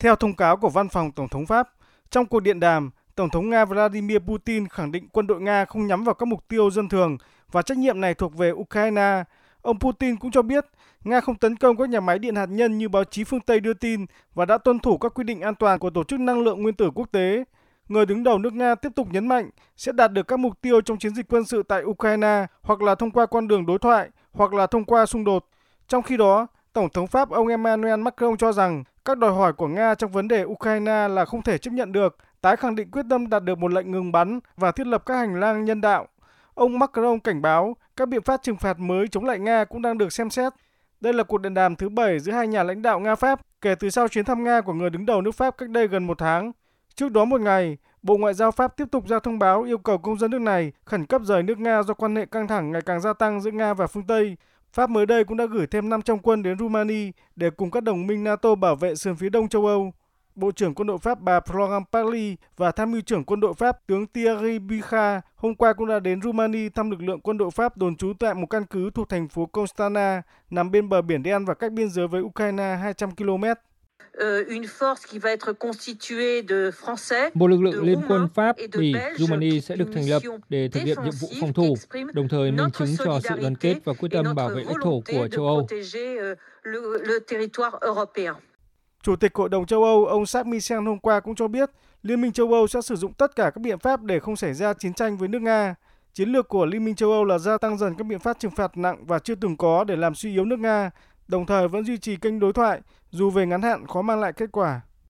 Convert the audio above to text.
Theo thông cáo của văn phòng Tổng thống Pháp, trong cuộc điện đàm, Tổng thống Nga Vladimir Putin khẳng định quân đội Nga không nhắm vào các mục tiêu dân thường và trách nhiệm này thuộc về Ukraine. Ông Putin cũng cho biết Nga không tấn công các nhà máy điện hạt nhân như báo chí phương Tây đưa tin và đã tuân thủ các quy định an toàn của Tổ chức Năng lượng Nguyên tử Quốc tế. Người đứng đầu nước Nga tiếp tục nhấn mạnh sẽ đạt được các mục tiêu trong chiến dịch quân sự tại Ukraine hoặc là thông qua con đường đối thoại hoặc là thông qua xung đột. Trong khi đó, Tổng thống Pháp ông Emmanuel Macron cho rằng các đòi hỏi của Nga trong vấn đề Ukraine là không thể chấp nhận được, tái khẳng định quyết tâm đạt được một lệnh ngừng bắn và thiết lập các hành lang nhân đạo. Ông Macron cảnh báo các biện pháp trừng phạt mới chống lại Nga cũng đang được xem xét. Đây là cuộc điện đàm thứ bảy giữa hai nhà lãnh đạo Nga-Pháp kể từ sau chuyến thăm Nga của người đứng đầu nước Pháp cách đây gần một tháng. Trước đó một ngày, Bộ Ngoại giao Pháp tiếp tục ra thông báo yêu cầu công dân nước này khẩn cấp rời nước Nga do quan hệ căng thẳng ngày càng gia tăng giữa Nga và phương Tây. Pháp mới đây cũng đã gửi thêm 500 quân đến Rumani để cùng các đồng minh NATO bảo vệ sườn phía đông châu Âu. Bộ trưởng quân đội Pháp bà Florent Parly và tham mưu trưởng quân đội Pháp tướng Thierry Bicha hôm qua cũng đã đến Rumani thăm lực lượng quân đội Pháp đồn trú tại một căn cứ thuộc thành phố Constana nằm bên bờ biển đen và cách biên giới với Ukraine 200 km. Euh, một lực lượng liên quân Pháp, Bỉ, Rumani sẽ được thành lập để thực hiện nhiệm vụ phòng thủ, đồng thời minh chứng cho sự đoàn kết và quyết tâm bảo vệ lãnh thổ của châu Âu. Euh, Chủ tịch Hội đồng châu Âu ông Charles Michel hôm qua cũng cho biết Liên minh châu Âu sẽ sử dụng tất cả các biện pháp để không xảy ra chiến tranh với nước Nga. Chiến lược của Liên minh châu Âu là gia tăng dần các biện pháp trừng phạt nặng và chưa từng có để làm suy yếu nước Nga, đồng thời vẫn duy trì kênh đối thoại, dù về ngắn hạn khó mang lại kết quả.